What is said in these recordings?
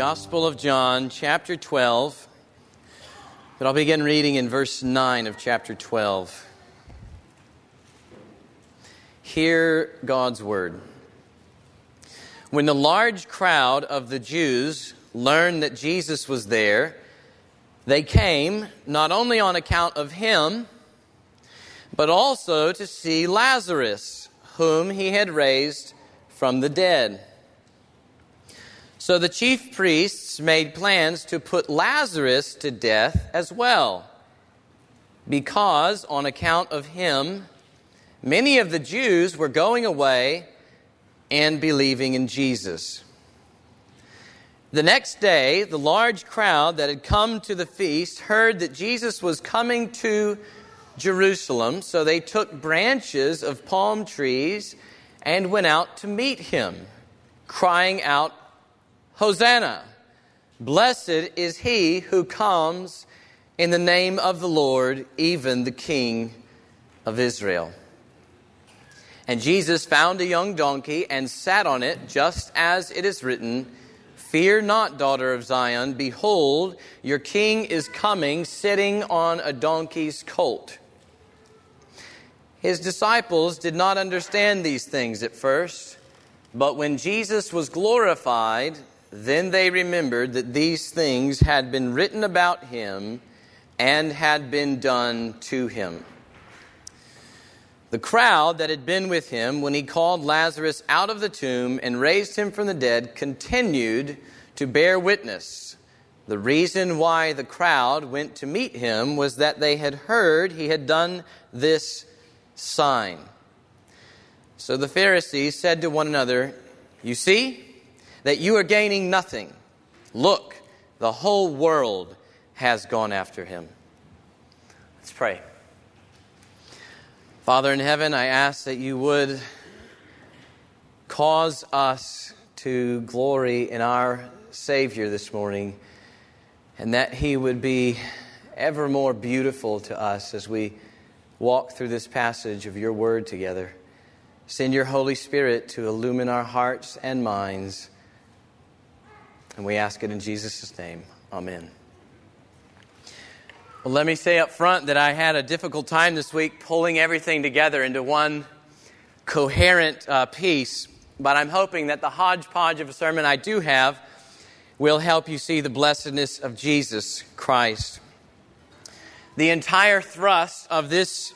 Gospel of John, chapter 12. But I'll begin reading in verse 9 of chapter 12. Hear God's word. When the large crowd of the Jews learned that Jesus was there, they came not only on account of him, but also to see Lazarus, whom he had raised from the dead. So the chief priests made plans to put Lazarus to death as well, because on account of him, many of the Jews were going away and believing in Jesus. The next day, the large crowd that had come to the feast heard that Jesus was coming to Jerusalem, so they took branches of palm trees and went out to meet him, crying out, Hosanna! Blessed is he who comes in the name of the Lord, even the King of Israel. And Jesus found a young donkey and sat on it, just as it is written Fear not, daughter of Zion. Behold, your king is coming, sitting on a donkey's colt. His disciples did not understand these things at first, but when Jesus was glorified, then they remembered that these things had been written about him and had been done to him. The crowd that had been with him when he called Lazarus out of the tomb and raised him from the dead continued to bear witness. The reason why the crowd went to meet him was that they had heard he had done this sign. So the Pharisees said to one another, You see, that you are gaining nothing. Look, the whole world has gone after him. Let's pray. Father in heaven, I ask that you would cause us to glory in our Savior this morning and that he would be ever more beautiful to us as we walk through this passage of your word together. Send your Holy Spirit to illumine our hearts and minds and we ask it in Jesus' name. Amen. Well, let me say up front that I had a difficult time this week pulling everything together into one coherent uh, piece, but I'm hoping that the hodgepodge of a sermon I do have will help you see the blessedness of Jesus Christ. The entire thrust of this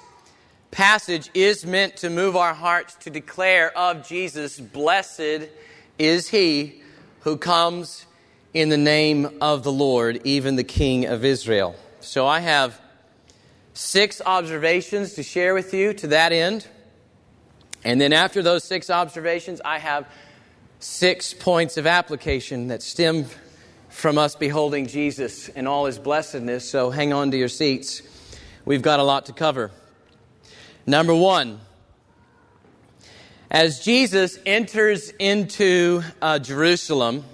passage is meant to move our hearts to declare of Jesus, Blessed is he who comes in the name of the Lord, even the King of Israel. So I have six observations to share with you to that end. And then after those six observations, I have six points of application that stem from us beholding Jesus and all his blessedness. So hang on to your seats. We've got a lot to cover. Number one, as Jesus enters into uh, Jerusalem,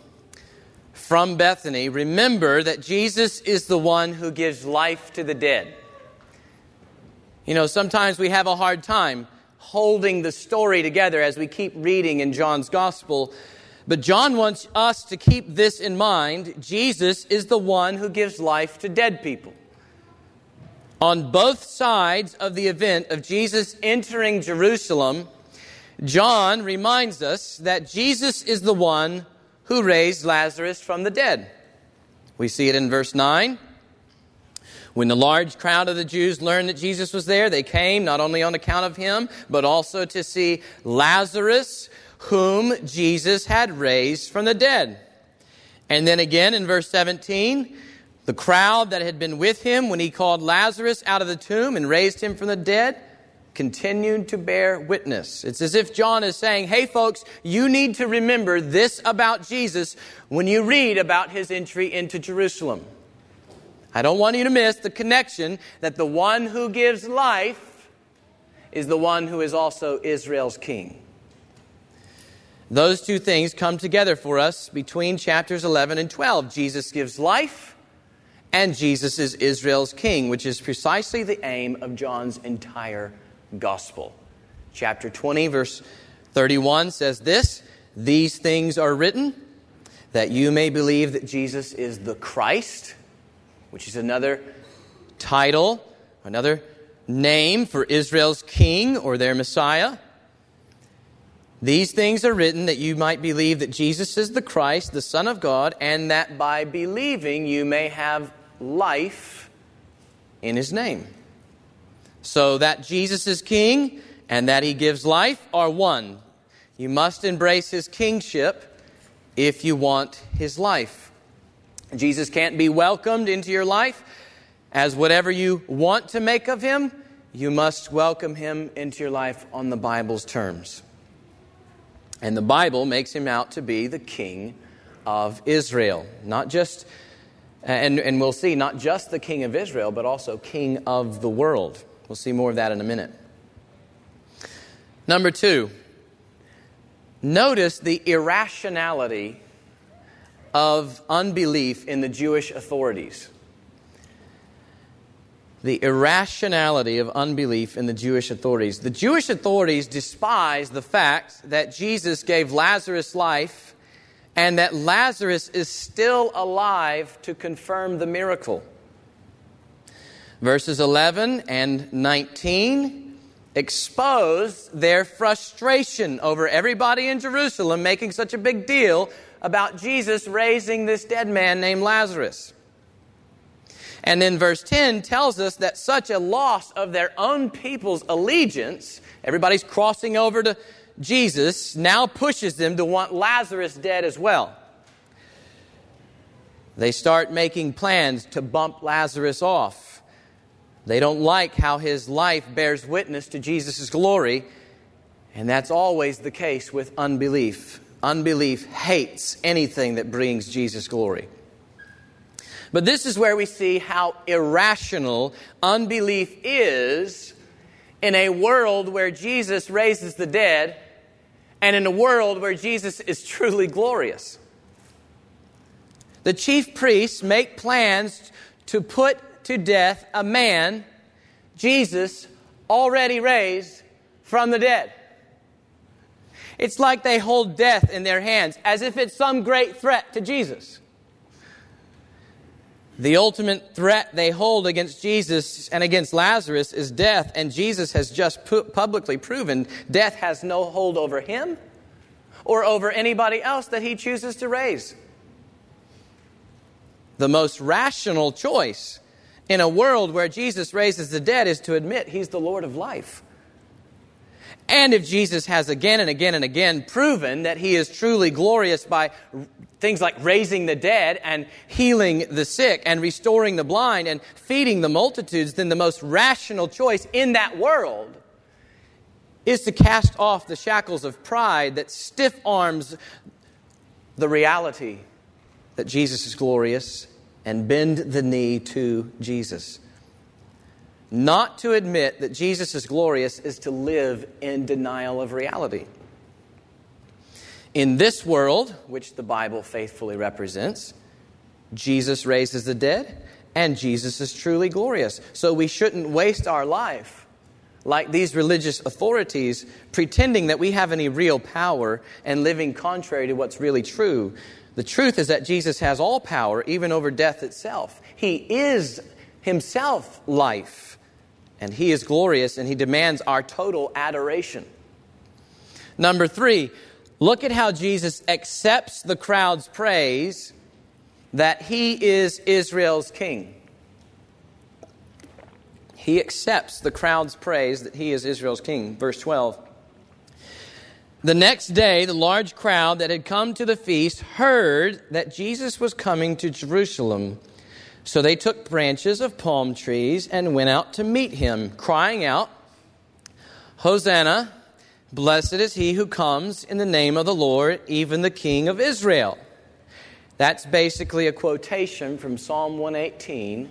from Bethany, remember that Jesus is the one who gives life to the dead. You know, sometimes we have a hard time holding the story together as we keep reading in John's gospel. But John wants us to keep this in mind. Jesus is the one who gives life to dead people. On both sides of the event of Jesus entering Jerusalem, John reminds us that Jesus is the one who raised Lazarus from the dead. We see it in verse 9. When the large crowd of the Jews learned that Jesus was there, they came not only on account of him, but also to see Lazarus, whom Jesus had raised from the dead. And then again in verse 17, the crowd that had been with him when he called Lazarus out of the tomb and raised him from the dead continued to bear witness. It's as if John is saying, hey folks, you need to remember this about Jesus when you read about his entry into Jerusalem. I don't want you to miss the connection that the one who gives life is the one who is also Israel's king. Those two things come together for us between chapters 11 and 12. Jesus gives life, and Jesus is Israel's king, which is precisely the aim of John's entire gospel. Chapter 20, verse 31 says this These things are written that you may believe that Jesus is the Christ, which is another title, another name for Israel's king or their Messiah. These things are written that you might believe that Jesus is the Christ, the Son of God, and that by believing you may have life in his name. So that Jesus is king and that he gives life are one. You must embrace his kingship if you want his life. Jesus can't be welcomed into your life as whatever you want to make of him. You must welcome him into your life on the Bible's terms. And the Bible makes him out to be the king of Israel. Not just, and, and we'll see, not just the king of Israel, but also king of the world. We'll see more of that in a minute. Number two, notice the irrationality of unbelief in the Jewish authorities the irrationality of unbelief in the Jewish authorities. The Jewish authorities despise the fact that Jesus gave Lazarus life and that Lazarus is still alive to confirm the miracle. Verses 11 and 19 expose their frustration over everybody in Jerusalem making such a big deal about Jesus raising this dead man named Lazarus. And then verse 10 tells us that such a loss of their own people's allegiance, everybody's crossing over to Jesus, now pushes them to want Lazarus dead as well. They start making plans to bump Lazarus off. They don't like how his life bears witness to Jesus' glory, and that's always the case with unbelief. Unbelief hates anything that brings Jesus glory. But this is where we see how irrational unbelief is in a world where Jesus raises the dead and in a world where Jesus is truly glorious. The chief priests make plans to put to death a man, Jesus, already raised from the dead. It's like they hold death in their hands as if it's some great threat to Jesus. The ultimate threat they hold against Jesus and against Lazarus is death, and Jesus has just pu- publicly proven death has no hold over him or over anybody else that he chooses to raise. The most rational choice in a world where Jesus raises the dead is to admit he's the Lord of life. And if Jesus has again and again and again proven that he is truly glorious by things like raising the dead and healing the sick and restoring the blind and feeding the multitudes, then the most rational choice in that world is to cast off the shackles of pride that stiff arms the reality that Jesus is glorious and bend the knee to Jesus. Not to admit that Jesus is glorious is to live in denial of reality. In this world, which the Bible faithfully represents, Jesus raises the dead and Jesus is truly glorious. So we shouldn't waste our life like these religious authorities pretending that we have any real power and living contrary to what's really true. The truth is that Jesus has all power, even over death itself. He is himself life and He is glorious and He demands our total adoration. Number three, look at how Jesus accepts the crowd's praise that He is Israel's king. He accepts the crowd's praise that He is Israel's king. Verse 12. The next day, the large crowd that had come to the feast heard that Jesus was coming to Jerusalem. So they took branches of palm trees and went out to meet him, crying out, Hosanna, blessed is he who comes in the name of the Lord, even the King of Israel. That's basically a quotation from Psalm 118,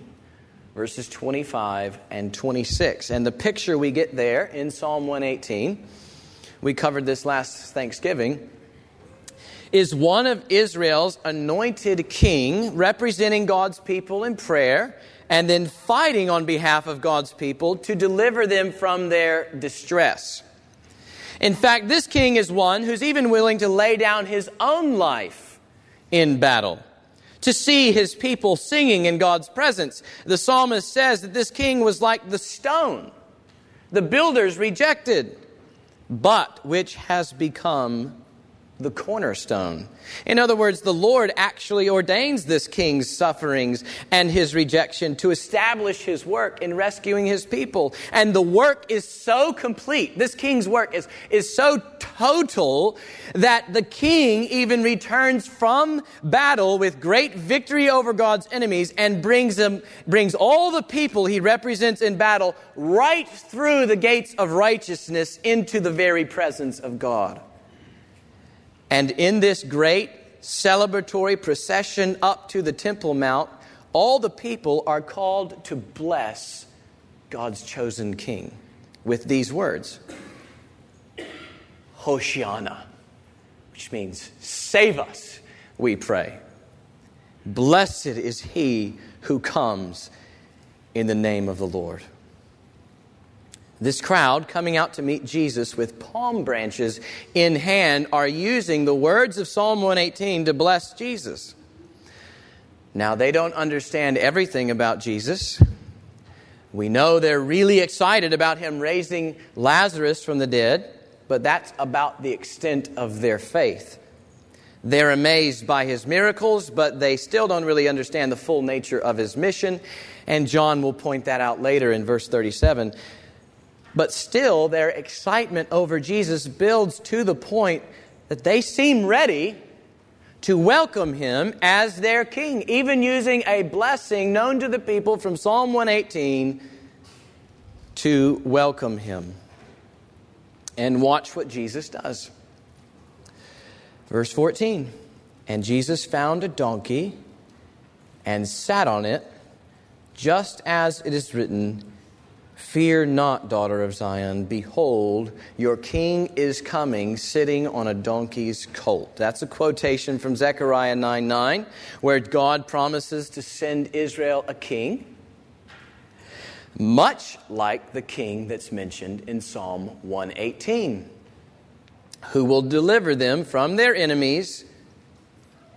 verses 25 and 26. And the picture we get there in Psalm 118, we covered this last Thanksgiving is one of Israel's anointed king, representing God's people in prayer, and then fighting on behalf of God's people to deliver them from their distress. In fact, this king is one who's even willing to lay down his own life in battle, to see his people singing in God's presence. The psalmist says that this king was like the stone the builders rejected, but which has become the cornerstone. In other words, the Lord actually ordains this king's sufferings and his rejection to establish his work in rescuing his people. And the work is so complete, this king's work is, is so total that the king even returns from battle with great victory over God's enemies and brings them, brings all the people he represents in battle right through the gates of righteousness into the very presence of God. And in this great celebratory procession up to the Temple Mount, all the people are called to bless God's chosen king with these words Hoshiana, which means save us, we pray. Blessed is he who comes in the name of the Lord. This crowd coming out to meet Jesus with palm branches in hand are using the words of Psalm 118 to bless Jesus. Now, they don't understand everything about Jesus. We know they're really excited about him raising Lazarus from the dead, but that's about the extent of their faith. They're amazed by his miracles, but they still don't really understand the full nature of his mission. And John will point that out later in verse 37. But still, their excitement over Jesus builds to the point that they seem ready to welcome him as their king, even using a blessing known to the people from Psalm 118 to welcome him. And watch what Jesus does. Verse 14 And Jesus found a donkey and sat on it, just as it is written Fear not, daughter of Zion. Behold, your king is coming, sitting on a donkey's colt. That's a quotation from Zechariah 9 9, where God promises to send Israel a king, much like the king that's mentioned in Psalm 118, who will deliver them from their enemies,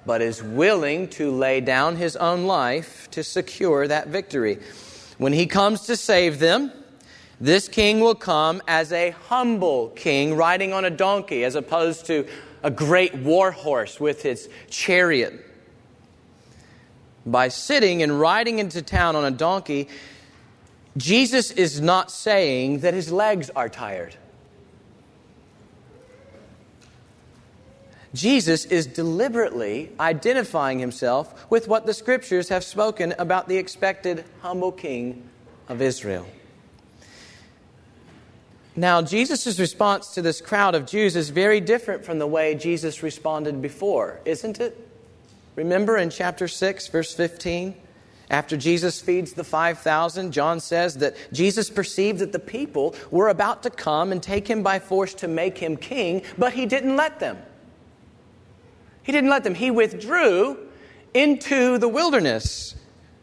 but is willing to lay down his own life to secure that victory. When he comes to save them, this king will come as a humble king riding on a donkey as opposed to a great war horse with his chariot. By sitting and riding into town on a donkey, Jesus is not saying that his legs are tired. Jesus is deliberately identifying himself with what the scriptures have spoken about the expected humble king of Israel. Now, Jesus' response to this crowd of Jews is very different from the way Jesus responded before, isn't it? Remember in chapter 6, verse 15? After Jesus feeds the 5,000, John says that Jesus perceived that the people were about to come and take him by force to make him king, but he didn't let them. He didn't let them. He withdrew into the wilderness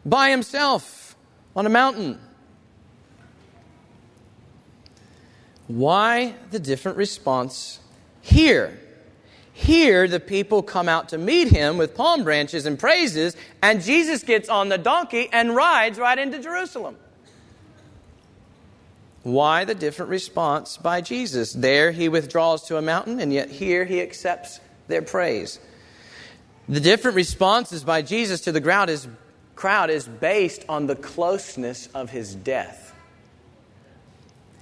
by himself on a mountain. Why the different response here? Here, the people come out to meet him with palm branches and praises, and Jesus gets on the donkey and rides right into Jerusalem. Why the different response by Jesus? There he withdraws to a mountain, and yet here he accepts their praise. The different responses by Jesus to the crowd is, crowd is based on the closeness of his death.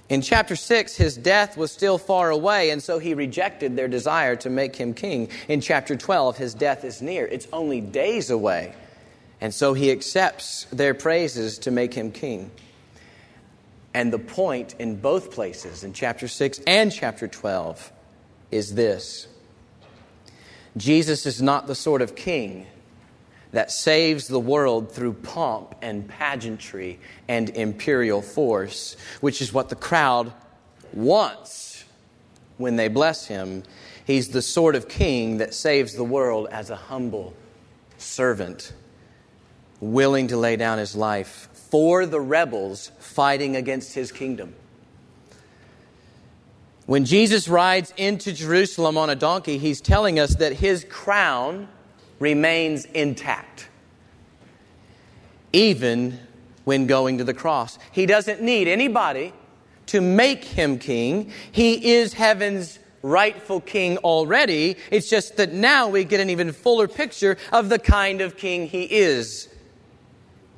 In chapter 6, his death was still far away, and so he rejected their desire to make him king. In chapter 12, his death is near, it's only days away, and so he accepts their praises to make him king. And the point in both places, in chapter 6 and chapter 12, is this Jesus is not the sort of king that saves the world through pomp and pageantry and imperial force, which is what the crowd wants when they bless him. He's the sort of king that saves the world as a humble servant, willing to lay down his life for the rebels fighting against his kingdom. When Jesus rides into Jerusalem on a donkey, he's telling us that his crown remains intact, even when going to the cross. He doesn't need anybody to make him king. He is heaven's rightful king already. It's just that now we get an even fuller picture of the kind of king he is.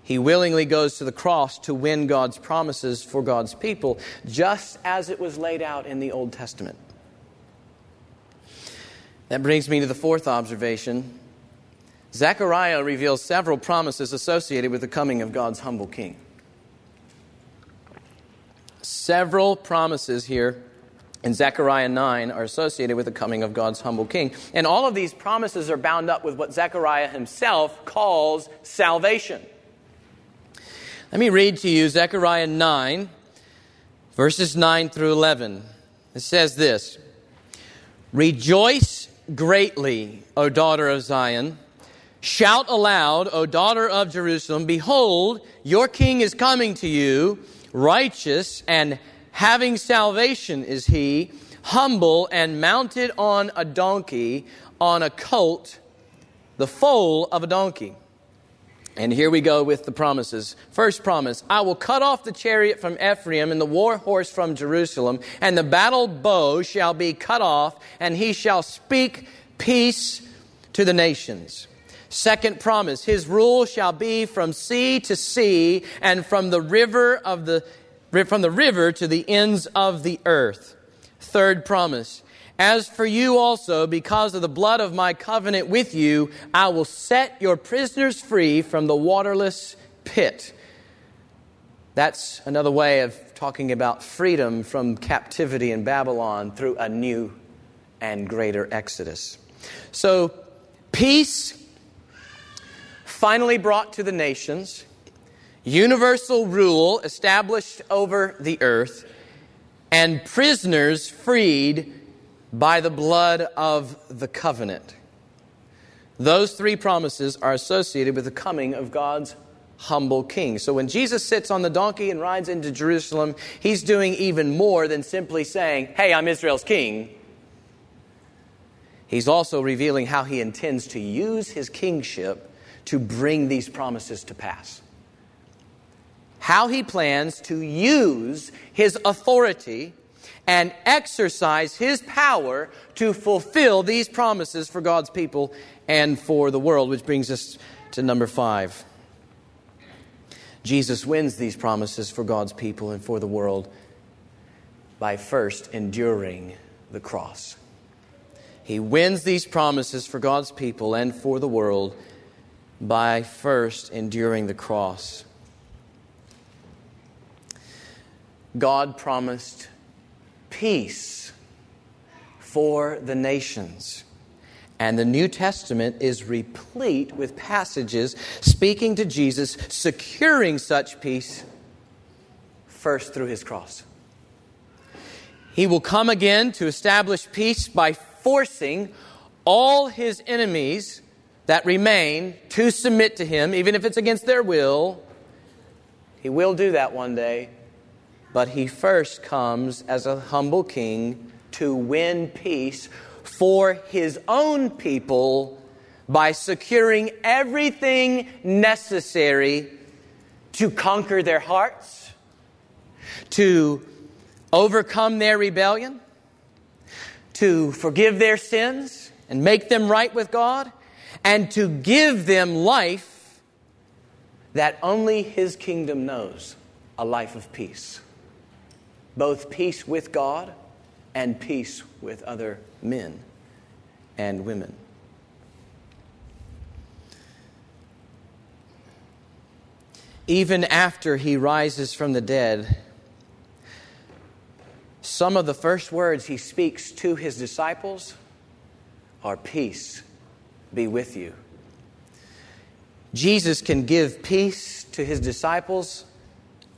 He willingly goes to the cross to win God's promises for God's people, just as it was laid out in the Old Testament. That brings me to the fourth observation. Zechariah reveals several promises associated with the coming of God's humble king. Several promises here in Zechariah 9 are associated with the coming of God's humble king. And all of these promises are bound up with what Zechariah himself calls salvation. Let me read to you Zechariah 9, verses 9 through 11. It says this Rejoice greatly, O daughter of Zion. Shout aloud, O daughter of Jerusalem. Behold, your king is coming to you, righteous and having salvation is he, humble and mounted on a donkey, on a colt, the foal of a donkey. And here we go with the promises. First promise I will cut off the chariot from Ephraim and the war horse from Jerusalem, and the battle bow shall be cut off, and he shall speak peace to the nations. Second promise His rule shall be from sea to sea, and from the river of the from the river to the ends of the earth. Third promise as for you also, because of the blood of my covenant with you, I will set your prisoners free from the waterless pit. That's another way of talking about freedom from captivity in Babylon through a new and greater exodus. So, peace finally brought to the nations, universal rule established over the earth, and prisoners freed by the blood of the covenant. Those three promises are associated with the coming of God's humble king. So when Jesus sits on the donkey and rides into Jerusalem, he's doing even more than simply saying, Hey, I'm Israel's king. He's also revealing how he intends to use his kingship to bring these promises to pass. How he plans to use his authority and exercise his power to fulfill these promises for God's people and for the world, which brings us to number five. Jesus wins these promises for God's people and for the world by first enduring the cross. He wins these promises for God's people and for the world by first enduring the cross. God promised peace for the nations. And the New Testament is replete with passages speaking to Jesus, securing such peace first through his cross. He will come again to establish peace by forcing all his enemies that remain to submit to him, even if it's against their will. He will do that one day but he first comes as a humble king to win peace for his own people by securing everything necessary to conquer their hearts, to overcome their rebellion, to forgive their sins and make them right with God, and to give them life that only his kingdom knows a life of peace both peace with God and peace with other men and women. Even after he rises from the dead, some of the first words he speaks to his disciples are Peace be with you. Jesus can give peace to his disciples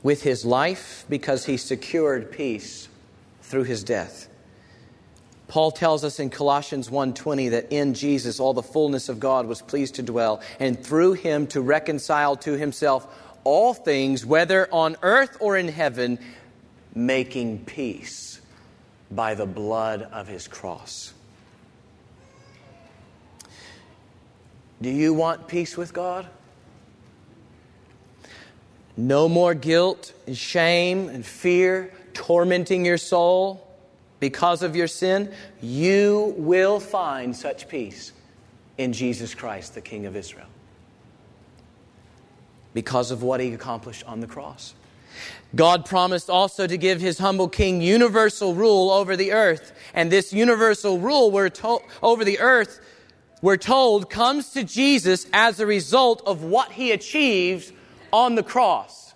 with his life because he secured peace through his death. Paul tells us in Colossians 1:20 that in Jesus all the fullness of God was pleased to dwell and through him to reconcile to himself all things whether on earth or in heaven making peace by the blood of his cross. Do you want peace with God? No more guilt and shame and fear tormenting your soul because of your sin. You will find such peace in Jesus Christ, the King of Israel, because of what he accomplished on the cross. God promised also to give his humble king universal rule over the earth. And this universal rule we're to- over the earth, we're told, comes to Jesus as a result of what he achieves on the cross.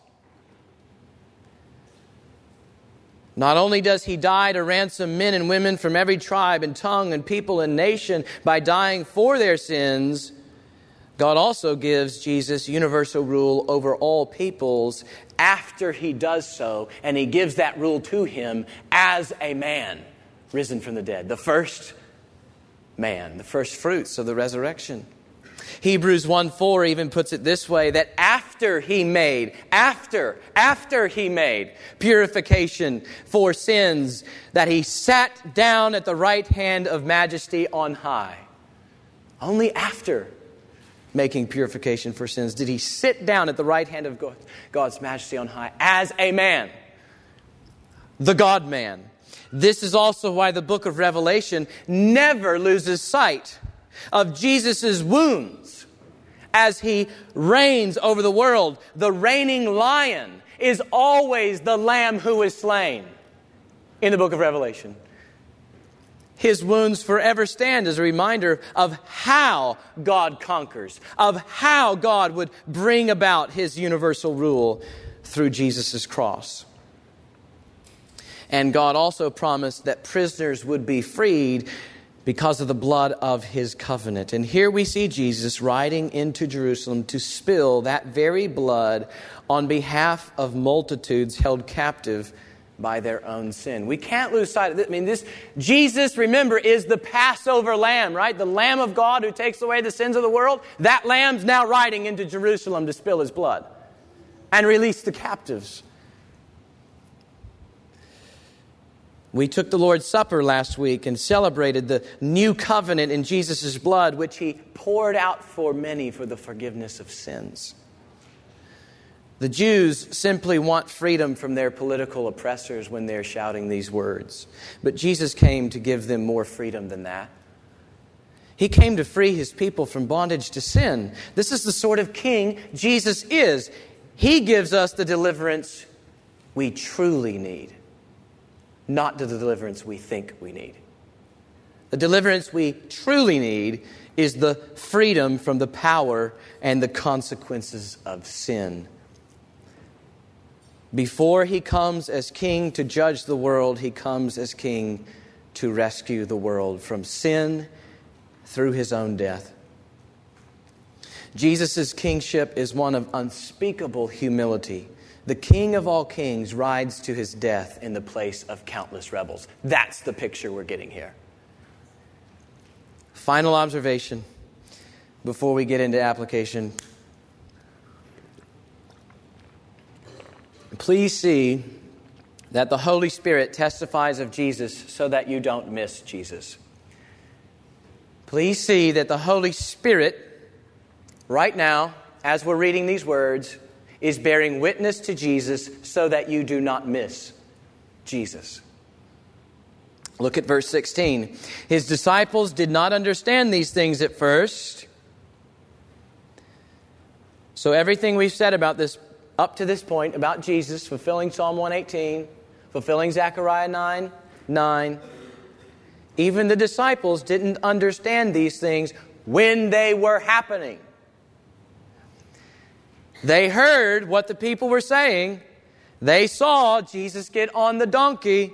Not only does he die to ransom men and women from every tribe and tongue and people and nation by dying for their sins, God also gives Jesus universal rule over all peoples after he does so, and he gives that rule to him as a man risen from the dead, the first man, the first fruits of the resurrection. Hebrews 1 4 even puts it this way that after he made, after, after he made purification for sins, that he sat down at the right hand of majesty on high. Only after making purification for sins did he sit down at the right hand of God's majesty on high as a man, the God man. This is also why the book of Revelation never loses sight of Jesus' wounds as he reigns over the world. The reigning lion is always the lamb who is slain in the book of Revelation. His wounds forever stand as a reminder of how God conquers, of how God would bring about his universal rule through Jesus' cross. And God also promised that prisoners would be freed because of the blood of his covenant. And here we see Jesus riding into Jerusalem to spill that very blood on behalf of multitudes held captive by their own sin. We can't lose sight of this. I mean, this Jesus, remember, is the Passover lamb, right? The Lamb of God who takes away the sins of the world. That lamb's now riding into Jerusalem to spill his blood and release the captives. We took the Lord's Supper last week and celebrated the new covenant in Jesus' blood, which He poured out for many for the forgiveness of sins. The Jews simply want freedom from their political oppressors when they're shouting these words. But Jesus came to give them more freedom than that. He came to free his people from bondage to sin. This is the sort of king Jesus is. He gives us the deliverance we truly need not to the deliverance we think we need. The deliverance we truly need is the freedom from the power and the consequences of sin. Before he comes as king to judge the world, he comes as king to rescue the world from sin through his own death. Jesus' kingship is one of unspeakable humility the king of all kings rides to his death in the place of countless rebels. That's the picture we're getting here. Final observation before we get into application. Please see that the Holy Spirit testifies of Jesus so that you don't miss Jesus. Please see that the Holy Spirit, right now, as we're reading these words, is bearing witness to Jesus so that you do not miss Jesus. Look at verse 16. His disciples did not understand these things at first. So, everything we've said about this up to this point about Jesus fulfilling Psalm 118, fulfilling Zechariah 9 9, even the disciples didn't understand these things when they were happening. They heard what the people were saying. They saw Jesus get on the donkey,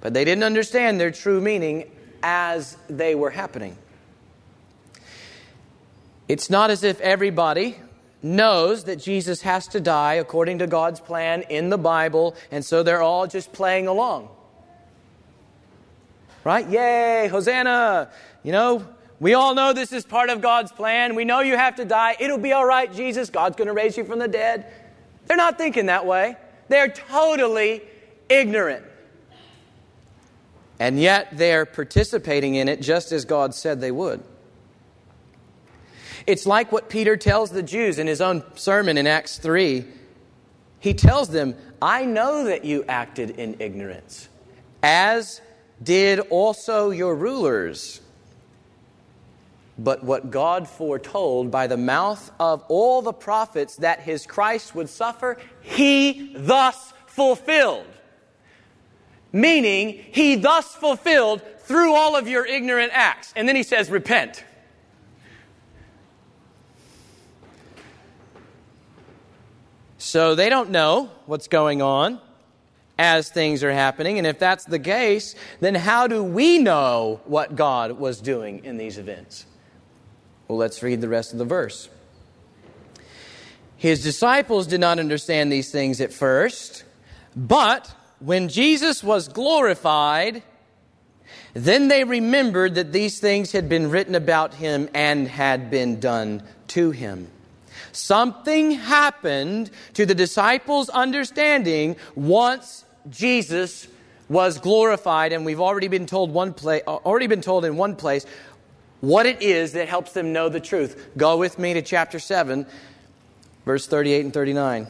but they didn't understand their true meaning as they were happening. It's not as if everybody knows that Jesus has to die according to God's plan in the Bible, and so they're all just playing along. Right? Yay, Hosanna! You know, we all know this is part of God's plan. We know you have to die. It'll be all right, Jesus. God's going to raise you from the dead. They're not thinking that way. They're totally ignorant. And yet they're participating in it just as God said they would. It's like what Peter tells the Jews in his own sermon in Acts 3. He tells them, I know that you acted in ignorance, as did also your rulers. But what God foretold by the mouth of all the prophets that his Christ would suffer, he thus fulfilled. Meaning, he thus fulfilled through all of your ignorant acts. And then he says, repent. So they don't know what's going on as things are happening. And if that's the case, then how do we know what God was doing in these events? Well, let's read the rest of the verse. His disciples did not understand these things at first, but when Jesus was glorified, then they remembered that these things had been written about him and had been done to him. Something happened to the disciples' understanding once Jesus was glorified, and we've already been told one place, already been told in one place what it is that helps them know the truth. Go with me to chapter 7, verse 38 and 39.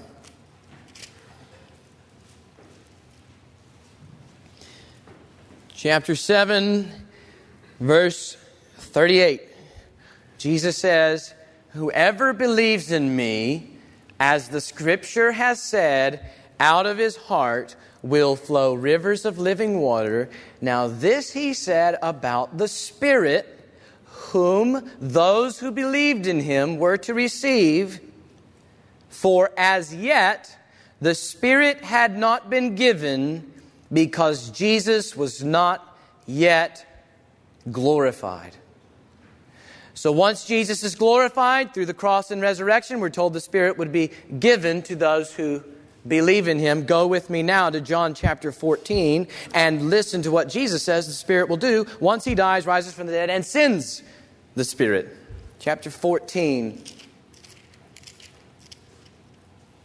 Chapter 7, verse 38. Jesus says, Whoever believes in me, as the scripture has said, out of his heart will flow rivers of living water. Now, this he said about the Spirit, whom those who believed in him were to receive. For as yet the Spirit had not been given because Jesus was not yet glorified. So once Jesus is glorified through the cross and resurrection, we're told the Spirit would be given to those who believe in him. Go with me now to John chapter 14 and listen to what Jesus says the Spirit will do once he dies, rises from the dead, and sends the Spirit. Chapter 14.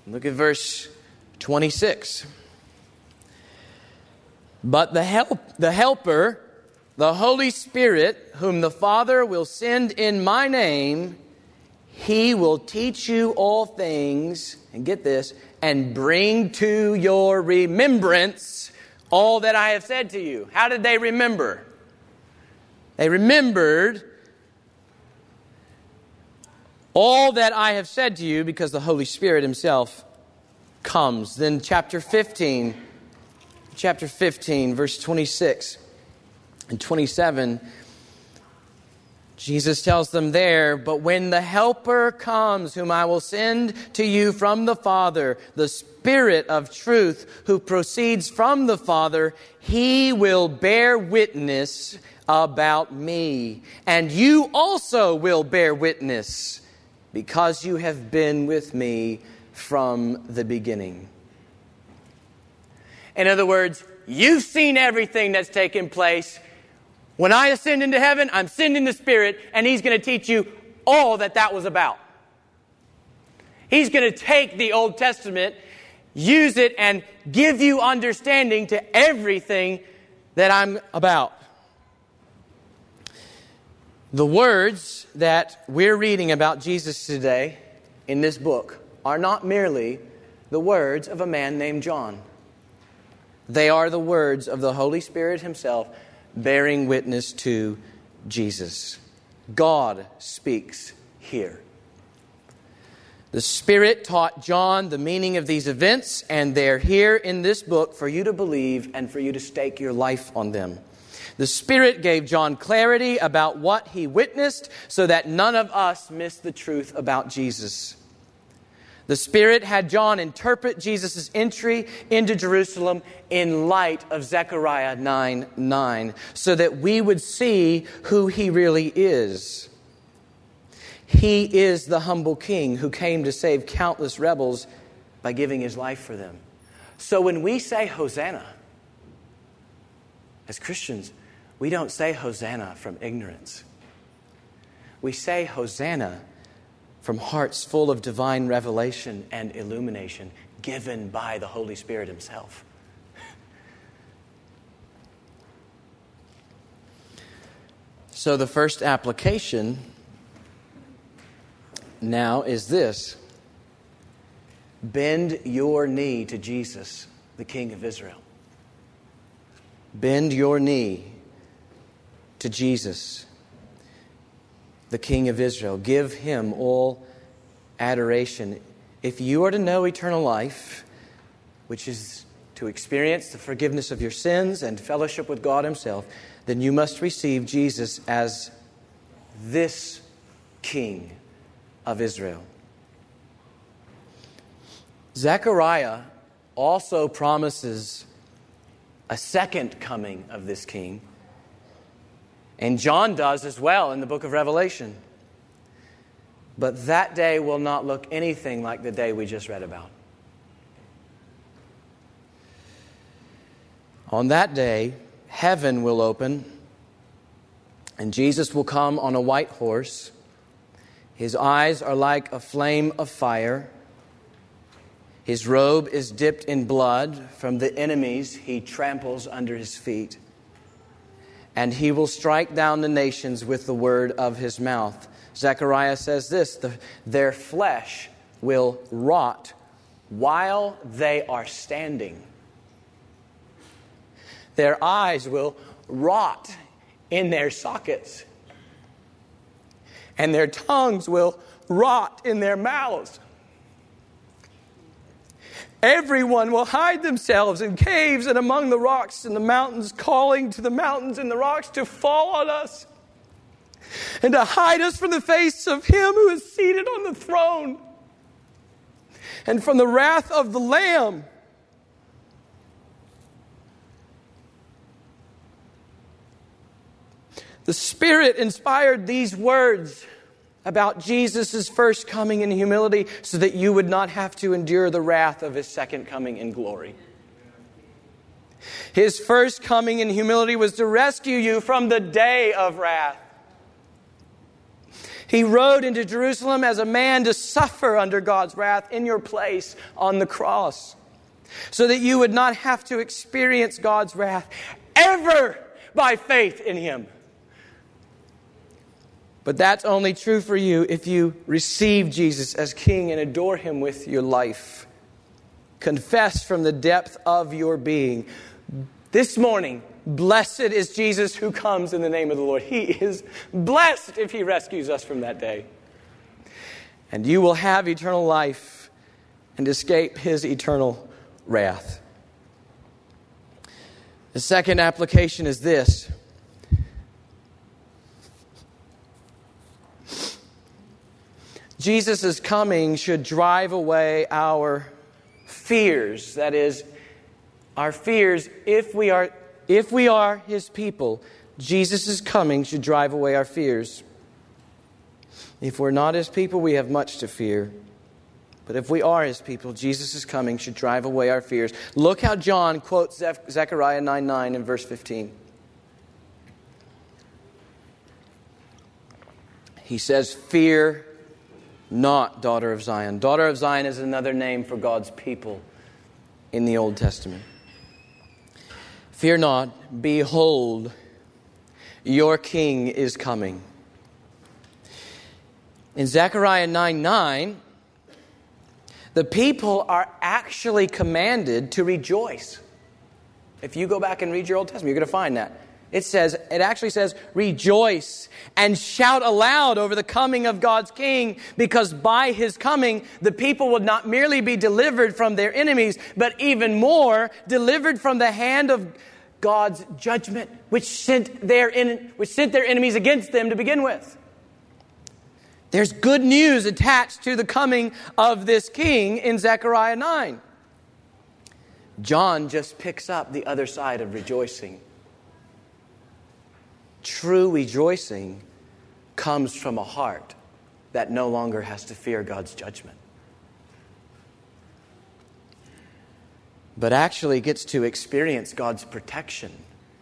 Look at verse 26. But the help the helper, the Holy Spirit, whom the Father will send in my name, he will teach you all things, and get this, and bring to your remembrance all that I have said to you. How did they remember? They remembered all that I have said to you because the Holy Spirit Himself comes. Then, chapter 15 chapter 15, verse 26 and 27, Jesus tells them there, But when the Helper comes, whom I will send to you from the Father, the Spirit of truth, who proceeds from the Father, he will bear witness about me. And you also will bear witness, because you have been with me from the beginning. In other words, you've seen everything that's taken place. When I ascend into heaven, I'm sending the Spirit, and He's going to teach you all that that was about. He's going to take the Old Testament, use it, and give you understanding to everything that I'm about. The words that we're reading about Jesus today in this book are not merely the words of a man named John. They are the words of the Holy Spirit Himself bearing witness to Jesus. God speaks here. The Spirit taught John the meaning of these events, and they're here in this book for you to believe and for you to stake your life on them. The Spirit gave John clarity about what he witnessed so that none of us miss the truth about Jesus. The Spirit had John interpret Jesus' entry into Jerusalem in light of Zechariah 9 9, so that we would see who he really is. He is the humble king who came to save countless rebels by giving his life for them. So when we say Hosanna, as Christians, we don't say Hosanna from ignorance. We say Hosanna from hearts full of divine revelation and illumination given by the Holy Spirit Himself. So, the first application now is this bend your knee to Jesus, the King of Israel. Bend your knee to Jesus, the King of Israel. Give him all adoration. If you are to know eternal life, which is to experience the forgiveness of your sins and fellowship with God Himself, then you must receive Jesus as this King of Israel. Zechariah also promises a second coming of this king. And John does as well in the book of Revelation. But that day will not look anything like the day we just read about. On that day, heaven will open, and Jesus will come on a white horse. His eyes are like a flame of fire. His robe is dipped in blood from the enemies he tramples under his feet. And he will strike down the nations with the word of his mouth. Zechariah says this the, their flesh will rot while they are standing. Their eyes will rot in their sockets, and their tongues will rot in their mouths. Everyone will hide themselves in caves and among the rocks and the mountains, calling to the mountains and the rocks to fall on us and to hide us from the face of him who is seated on the throne and from the wrath of the Lamb. The Spirit inspired these words about Jesus' first coming in humility so that you would not have to endure the wrath of his second coming in glory. His first coming in humility was to rescue you from the day of wrath. He rode into Jerusalem as a man to suffer under God's wrath in your place on the cross so that you would not have to experience God's wrath ever by faith in Him. But that's only true for you if you receive Jesus as King and adore Him with your life. Confess from the depth of your being. This morning, blessed is Jesus who comes in the name of the Lord. He is blessed if He rescues us from that day. And you will have eternal life and escape His eternal wrath. The second application is this Jesus' coming should drive away our fears. That is, our fears, if we are, if we are his people, Jesus' coming should drive away our fears. If we're not his people, we have much to fear. But if we are his people, Jesus' coming should drive away our fears. Look how John quotes Zechariah 9 9 in verse 15. He says, Fear not daughter of Zion. Daughter of Zion is another name for God's people in the Old Testament. Fear not, behold, your king is coming. In Zechariah 9 9, the people are actually commanded to rejoice. If you go back and read your Old Testament, you're going to find that. It says, it actually says, rejoice and shout aloud over the coming of God's King, because by his coming, the people would not merely be delivered from their enemies, but even more, delivered from the hand of God's judgment, which sent their, in, which sent their enemies against them to begin with. There's good news attached to the coming of this king in Zechariah 9. John just picks up the other side of rejoicing True rejoicing comes from a heart that no longer has to fear God's judgment. But actually gets to experience God's protection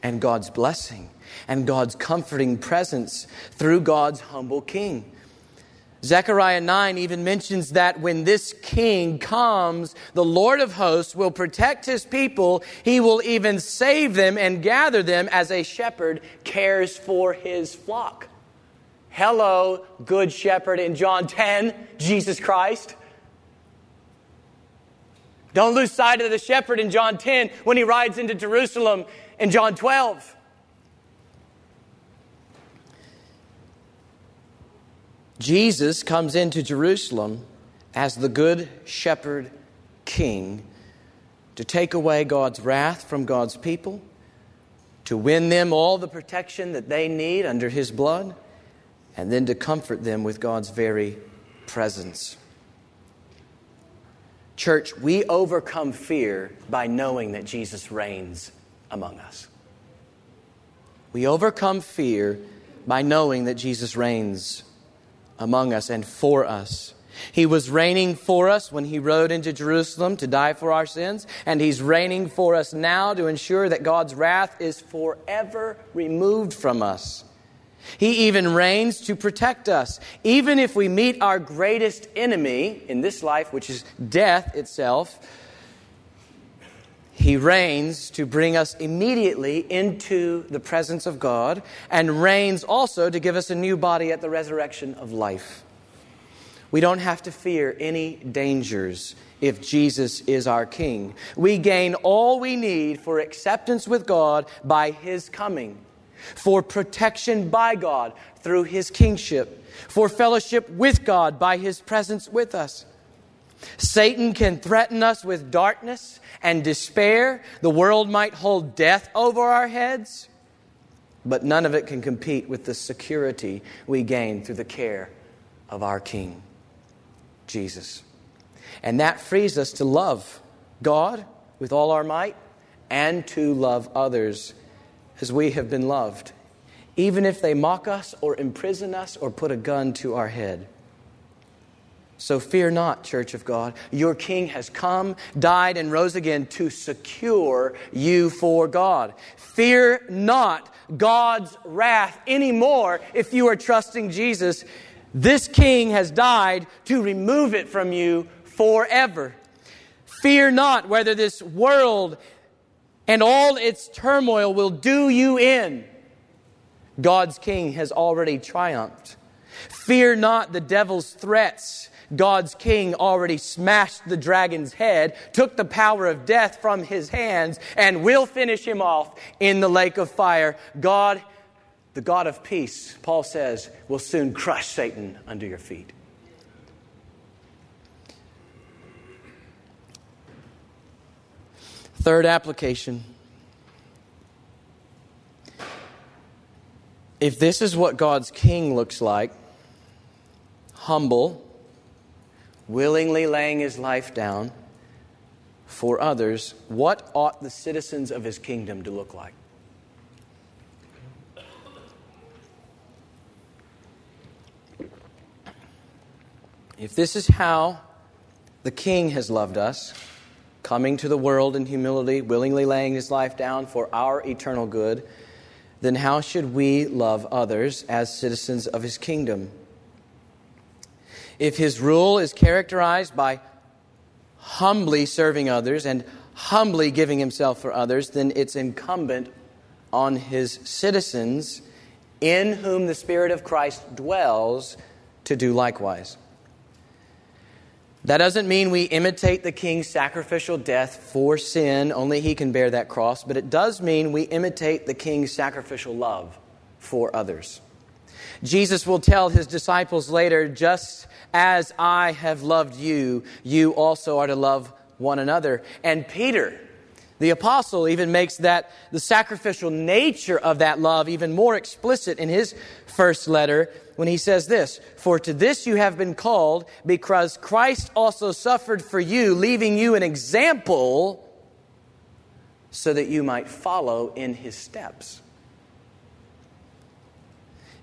and God's blessing and God's comforting presence through God's humble king. Zechariah 9 even mentions that when this king comes, the Lord of hosts will protect his people. He will even save them and gather them as a shepherd cares for his flock. Hello, Good Shepherd in John 10, Jesus Christ. Don't lose sight of the shepherd in John 10 when he rides into Jerusalem in John 12. Jesus comes into Jerusalem as the good shepherd king to take away God's wrath from God's people, to win them all the protection that they need under his blood, and then to comfort them with God's very presence. Church, we overcome fear by knowing that Jesus reigns among us. We overcome fear by knowing that Jesus reigns among us and for us. He was reigning for us when he rode into Jerusalem to die for our sins, and he's reigning for us now to ensure that God's wrath is forever removed from us. He even reigns to protect us. Even if we meet our greatest enemy in this life, which is death itself, He reigns to bring us immediately into the presence of God and reigns also to give us a new body at the resurrection of life. We don't have to fear any dangers if Jesus is our King. We gain all we need for acceptance with God by His coming for protection by God through His kingship, for fellowship with God by His presence with us. Satan can threaten us with darkness and despair. The world might hold death over our heads, but none of it can compete with the security we gain through the care of our King, Jesus. And that frees us to love God with all our might and to love others as we have been loved, even if they mock us or imprison us or put a gun to our head. So fear not, Church of God. Your King has come, died, and rose again to secure you for God. Fear not God's wrath anymore if you are trusting Jesus. This King has died to remove it from you forever. Fear not whether this world and all its turmoil will do you in. God's king has already triumphed. Fear not the devil's threats. God's king already smashed the dragon's head, took the power of death from his hands, and will finish him off in the lake of fire. God, the God of peace, Paul says, will soon crush Satan under your feet. Third application. If this is what God's king looks like, humble, willingly laying his life down for others, what ought the citizens of his kingdom to look like? If this is how the king has loved us, coming to the world in humility, willingly laying his life down for our eternal good, then how should we love others as citizens of his kingdom? If his rule is characterized by humbly serving others and humbly giving himself for others, then it's incumbent on his citizens, in whom the Spirit of Christ dwells, to do likewise. That doesn't mean we imitate the king's sacrificial death for sin, only he can bear that cross, but it does mean we imitate the king's sacrificial love for others. Jesus will tell his disciples later, just as I have loved you, you also are to love one another. And Peter, the apostle even makes that the sacrificial nature of that love even more explicit in his first letter when he says this For to this you have been called, because Christ also suffered for you, leaving you an example so that you might follow in his steps.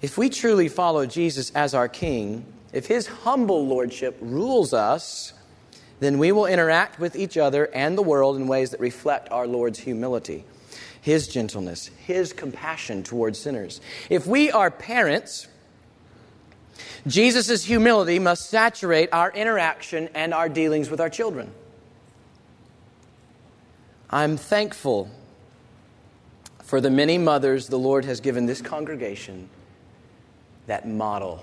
If we truly follow Jesus as our King, if his humble lordship rules us, then we will interact with each other and the world in ways that reflect our Lord's humility, His gentleness, His compassion towards sinners. If we are parents, Jesus' humility must saturate our interaction and our dealings with our children. I'm thankful for the many mothers the Lord has given this congregation that model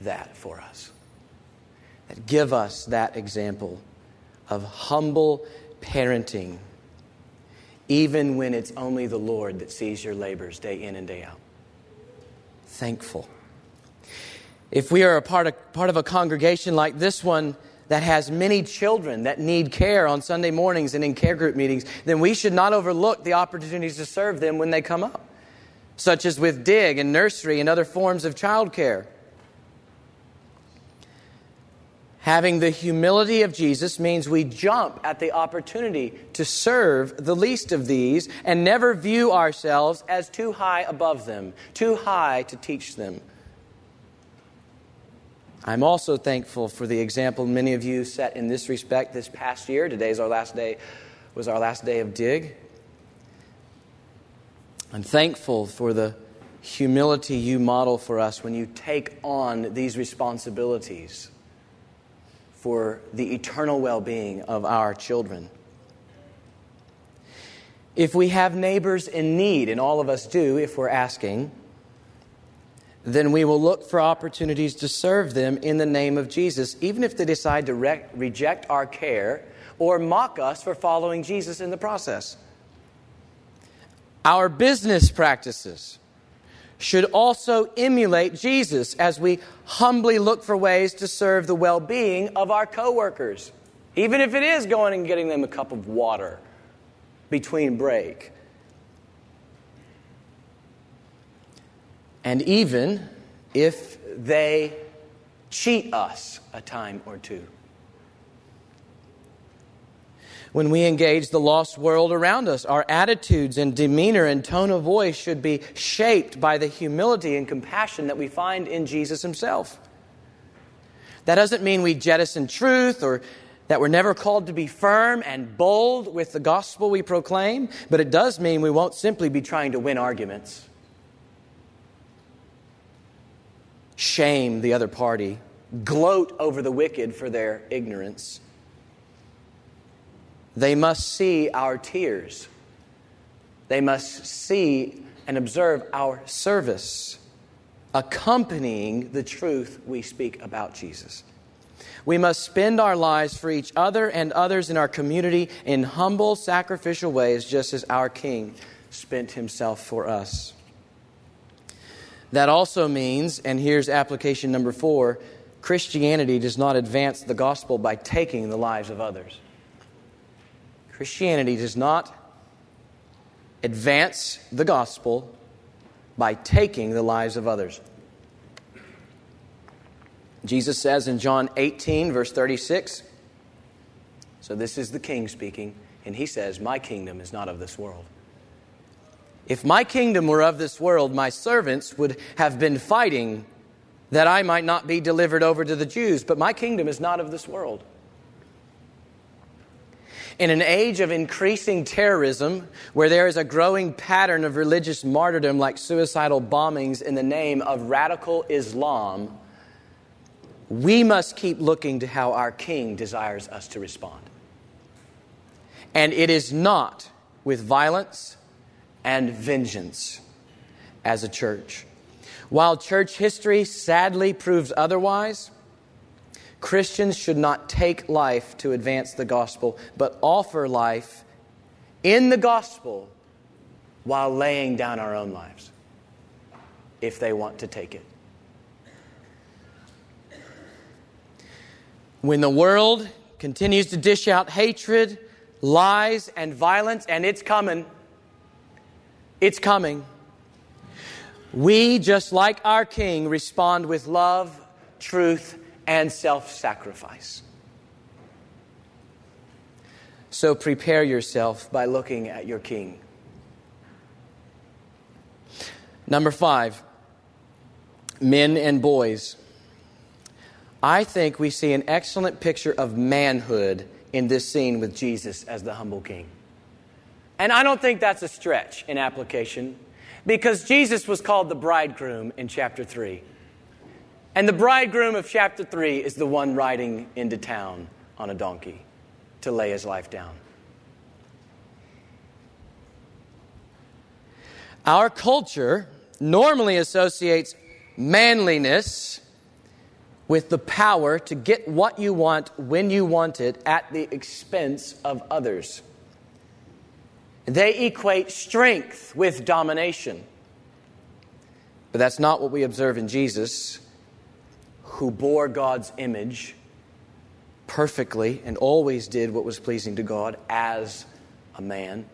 that for us, that give us that example of humble parenting, even when it's only the Lord that sees your labors day in and day out. Thankful. If we are a part of, part of a congregation like this one, that has many children that need care on Sunday mornings and in care group meetings, then we should not overlook the opportunities to serve them when they come up, such as with DIG and nursery and other forms of childcare. Having the humility of Jesus means we jump at the opportunity to serve the least of these and never view ourselves as too high above them, too high to teach them. I'm also thankful for the example many of you set in this respect this past year. Today's our last day, was our last day of dig. I'm thankful for the humility you model for us when you take on these responsibilities for the eternal well being of our children. If we have neighbors in need, and all of us do if we're asking, then we will look for opportunities to serve them in the name of Jesus, even if they decide to re- reject our care or mock us for following Jesus in the process. Our business practices should also emulate Jesus as we humbly look for ways to serve the well being of our coworkers, even if it is going and getting them a cup of water between break and even if they cheat us a time or two. When we engage the lost world around us, our attitudes and demeanor and tone of voice should be shaped by the humility and compassion that we find in Jesus himself. That doesn't mean we jettison truth or that we're never called to be firm and bold with the gospel we proclaim, but it does mean we won't simply be trying to win arguments. shame the other party, gloat over the wicked for their ignorance. They must see our tears. They must see and observe our service accompanying the truth we speak about Jesus. We must spend our lives for each other and others in our community in humble, sacrificial ways, just as our King spent himself for us. That also means, and here's application number four Christianity does not advance the gospel by taking the lives of others. Christianity does not advance the gospel by taking the lives of others. Jesus says in John 18, verse 36, so this is the king speaking, and he says, My kingdom is not of this world. If my kingdom were of this world, my servants would have been fighting that I might not be delivered over to the Jews. But my kingdom is not of this world. In an age of increasing terrorism, where there is a growing pattern of religious martyrdom like suicidal bombings in the name of radical Islam, we must keep looking to how our King desires us to respond. And it is not with violence and vengeance as a church. While church history sadly proves otherwise, Christians should not take life to advance the gospel, but offer life in the gospel while laying down our own lives if they want to take it. When the world continues to dish out hatred, lies, and violence, and it's coming. It's coming. We, just like our King, respond with love, truth, and self sacrifice. So prepare yourself by looking at your King. Number five, men and boys. I think we see an excellent picture of manhood in this scene with Jesus as the humble king. And I don't think that's a stretch in application because Jesus was called the bridegroom in chapter 3. And the bridegroom of chapter 3 is the one riding into town on a donkey to lay his life down. Our culture normally associates manliness with the power to get what you want when you want it at the expense of others. They equate strength with domination. But that's not what we observe in Jesus, who bore God's image perfectly and always did what was pleasing to God as a man.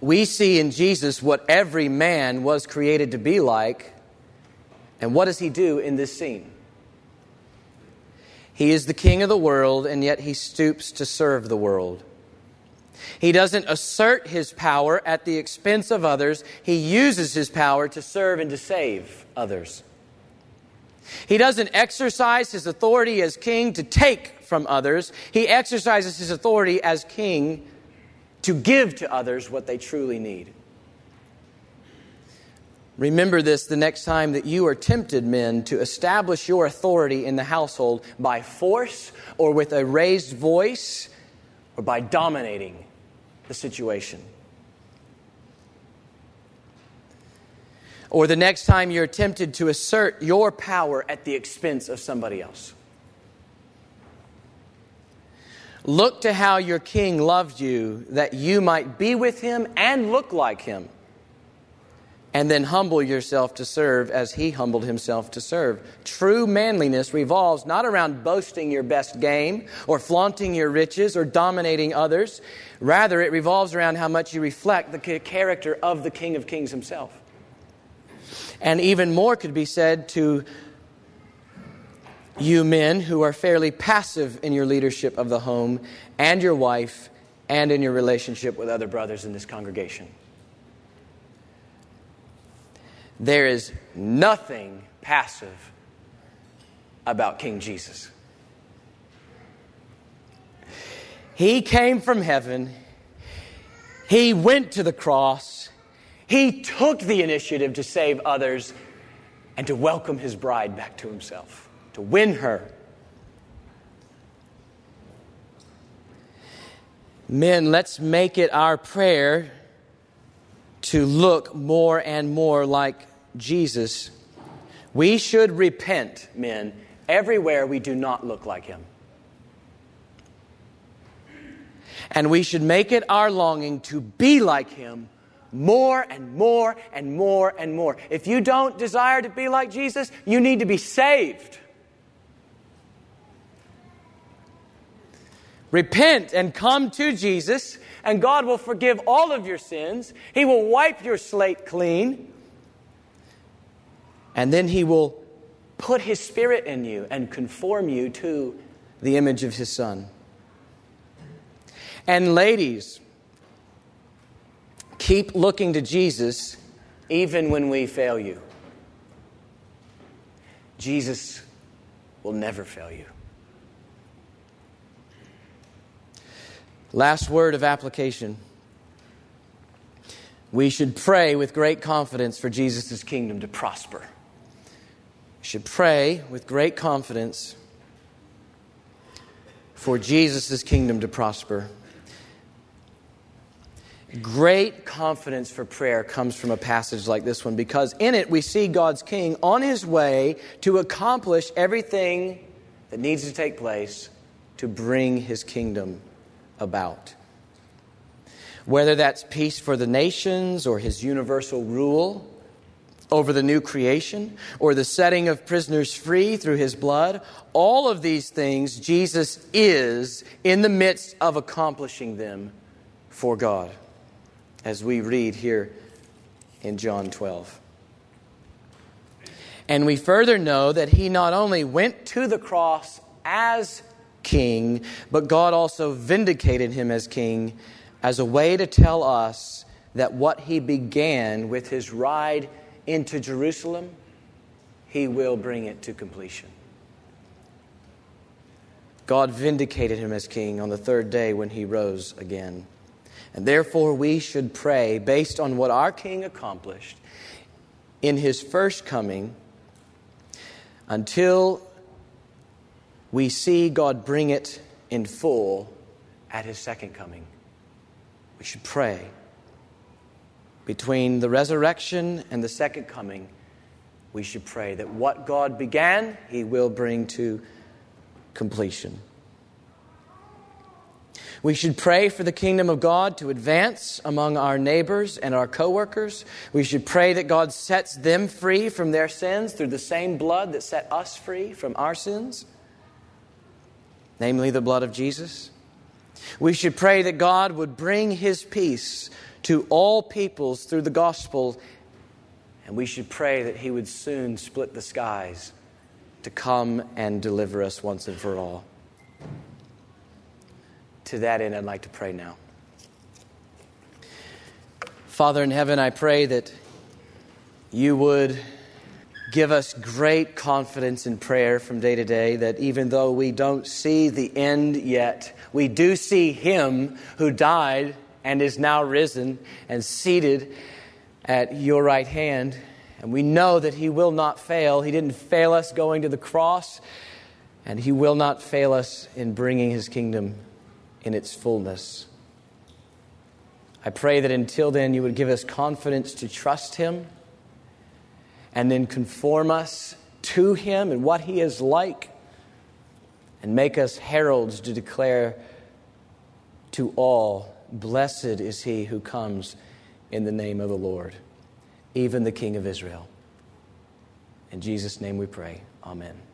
We see in Jesus what every man was created to be like and what does he do in this scene? He is the king of the world, and yet he stoops to serve the world. He doesn't assert his power at the expense of others, he uses his power to serve and to save others. He doesn't exercise his authority as king to take from others, he exercises his authority as king to give to others what they truly need. Remember this the next time that you are tempted, men, to establish your authority in the household by force or with a raised voice or by dominating the situation. Or the next time you're tempted to assert your power at the expense of somebody else. Look to how your king loved you that you might be with him and look like him and then humble yourself to serve as he humbled himself to serve. True manliness revolves not around boasting your best game or flaunting your riches or dominating others. Rather, it revolves around how much you reflect the character of the King of Kings himself. And even more could be said to you men who are fairly passive in your leadership of the home and your wife and in your relationship with other brothers in this congregation. There is nothing passive about King Jesus. He came from heaven, he went to the cross, he took the initiative to save others and to welcome his bride back to himself, to win her. Men, let's make it our prayer to look more and more like Jesus, we should repent, men, everywhere we do not look like him. And we should make it our longing to be like him more and more and more and more. If you don't desire to be like Jesus, you need to be saved. Repent and come to Jesus, and God will forgive all of your sins. He will wipe your slate clean. And then He will put His Spirit in you and conform you to the image of His Son. And ladies, keep looking to Jesus even when we fail you. Jesus will never fail you. Last word of application. We should pray with great confidence for Jesus' kingdom to prosper. We should pray with great confidence for Jesus' kingdom to prosper. Great confidence for prayer comes from a passage like this one because in it we see God's King on his way to accomplish everything that needs to take place to bring his kingdom about. Whether that's peace for the nations or his universal rule over the new creation or the setting of prisoners free through his blood, all of these things Jesus is in the midst of accomplishing them for God, as we read here in John 12. And we further know that he not only went to the cross as king, but God also vindicated him as king as a way to tell us that what he began with his ride into Jerusalem, he will bring it to completion. God vindicated him as king on the third day when he rose again. And therefore, we should pray based on what our king accomplished in his first coming until we see God bring it in full at his second coming. We should pray between the resurrection and the second coming we should pray that what God began, He will bring to completion. We should pray for the kingdom of God to advance among our neighbors and our coworkers. We should pray that God sets them free from their sins through the same blood that set us free from our sins, namely the blood of Jesus. We should pray that God would bring his peace to all peoples through the gospel, and we should pray that he would soon split the skies to come and deliver us once and for all. To that end, I'd like to pray now. Father in heaven, I pray that you would give us great confidence in prayer from day to day that even though we don't see the end yet, we do see Him who died and is now risen and seated at your right hand. And we know that He will not fail. He didn't fail us going to the cross, and He will not fail us in bringing His kingdom in its fullness. I pray that until then you would give us confidence to trust Him and then conform us to Him and what He is like and make us heralds to declare to all, Blessed is He who comes in the name of the Lord, even the King of Israel. In Jesus' name we pray. Amen.